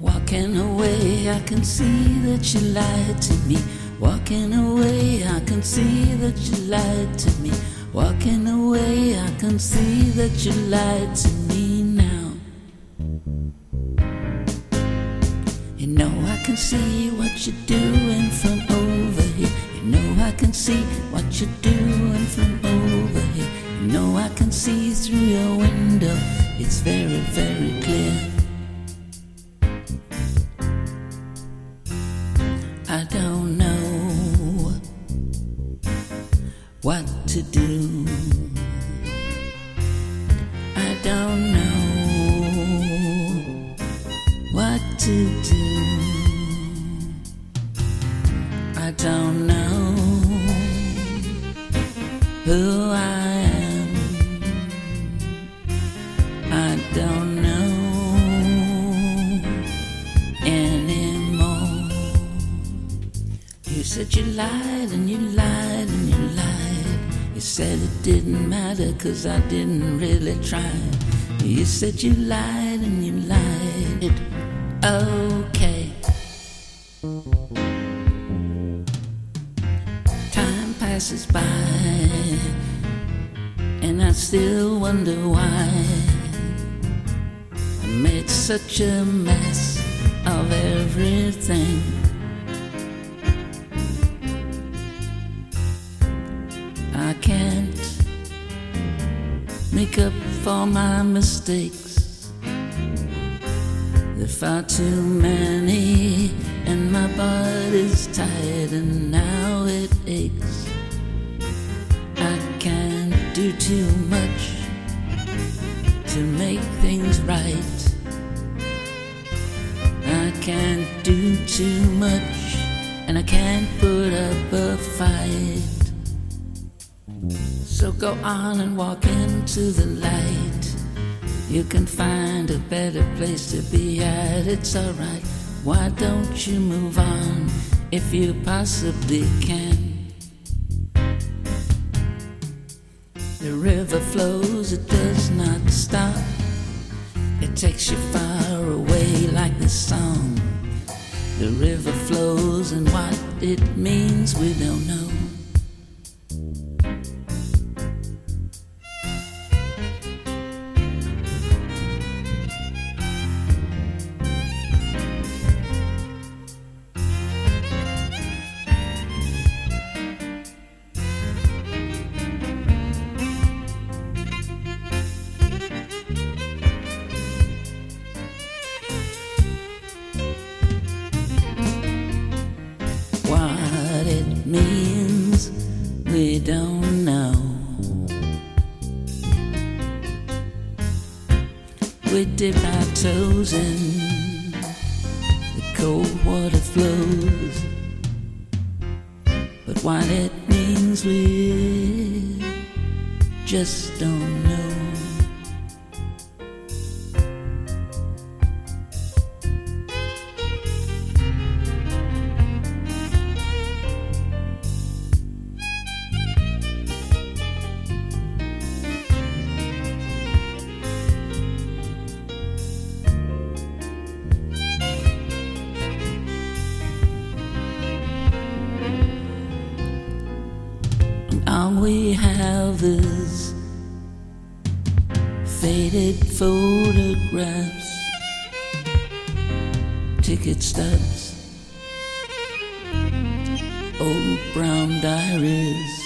Walking away, I can see that you lied to me. Walking away, I can see that you lied to me. Walking away, I can see that you lied to me now. You know I can see what you're doing from over here. You know I can see what you're doing from over here. You know I can see through your window. It's very, very clear. I don't know what to do. I don't know what to do. I don't know who I You said you lied and you lied and you lied. You said it didn't matter cause I didn't really try. You said you lied and you lied. Okay. Time passes by and I still wonder why I made such a mess of everything. Make up for my mistakes. There are far too many, and my body's tired, and now it aches. I can't do too much to make things right. I can't do too much, and I can't put up a fight. So go on and walk into the light. You can find a better place to be at. It's alright. Why don't you move on if you possibly can? The river flows, it does not stop. It takes you far away like the song. The river flows, and what it means we don't know. Don't know. We dip our toes in, the cold water flows. But what it means, we just don't know. We have is faded photographs, ticket stubs, old brown diaries.